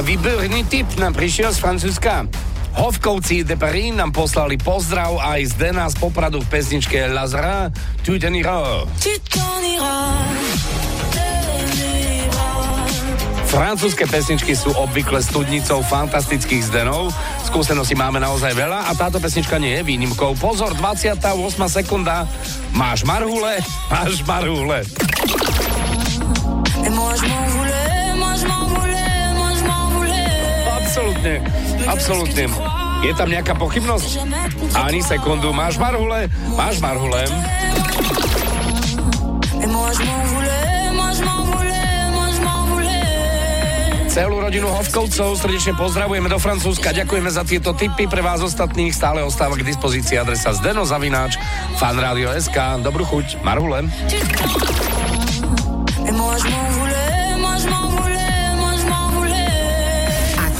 Výborný tip nám prišiel z Francúzska. Hovkovci de Paris nám poslali pozdrav aj z Dena z Popradu v pesničke Lazara Tu ten Francúzske pesničky sú obvykle studnicou fantastických zdenov. Skúsenosti máme naozaj veľa a táto pesnička nie je výnimkou. Pozor, 28. sekunda. Máš marhule? Máš marhule. Absolutne, absolútne. Je tam nejaká pochybnosť? Ani sekundu. Máš marhule? Máš marhule. Celú rodinu Hovkovcov srdečne pozdravujeme do Francúzska. Ďakujeme za tieto tipy. Pre vás ostatných stále ostáva k dispozícii adresa zdeno zavináč fanradio.sk. Dobrú chuť. Marhule.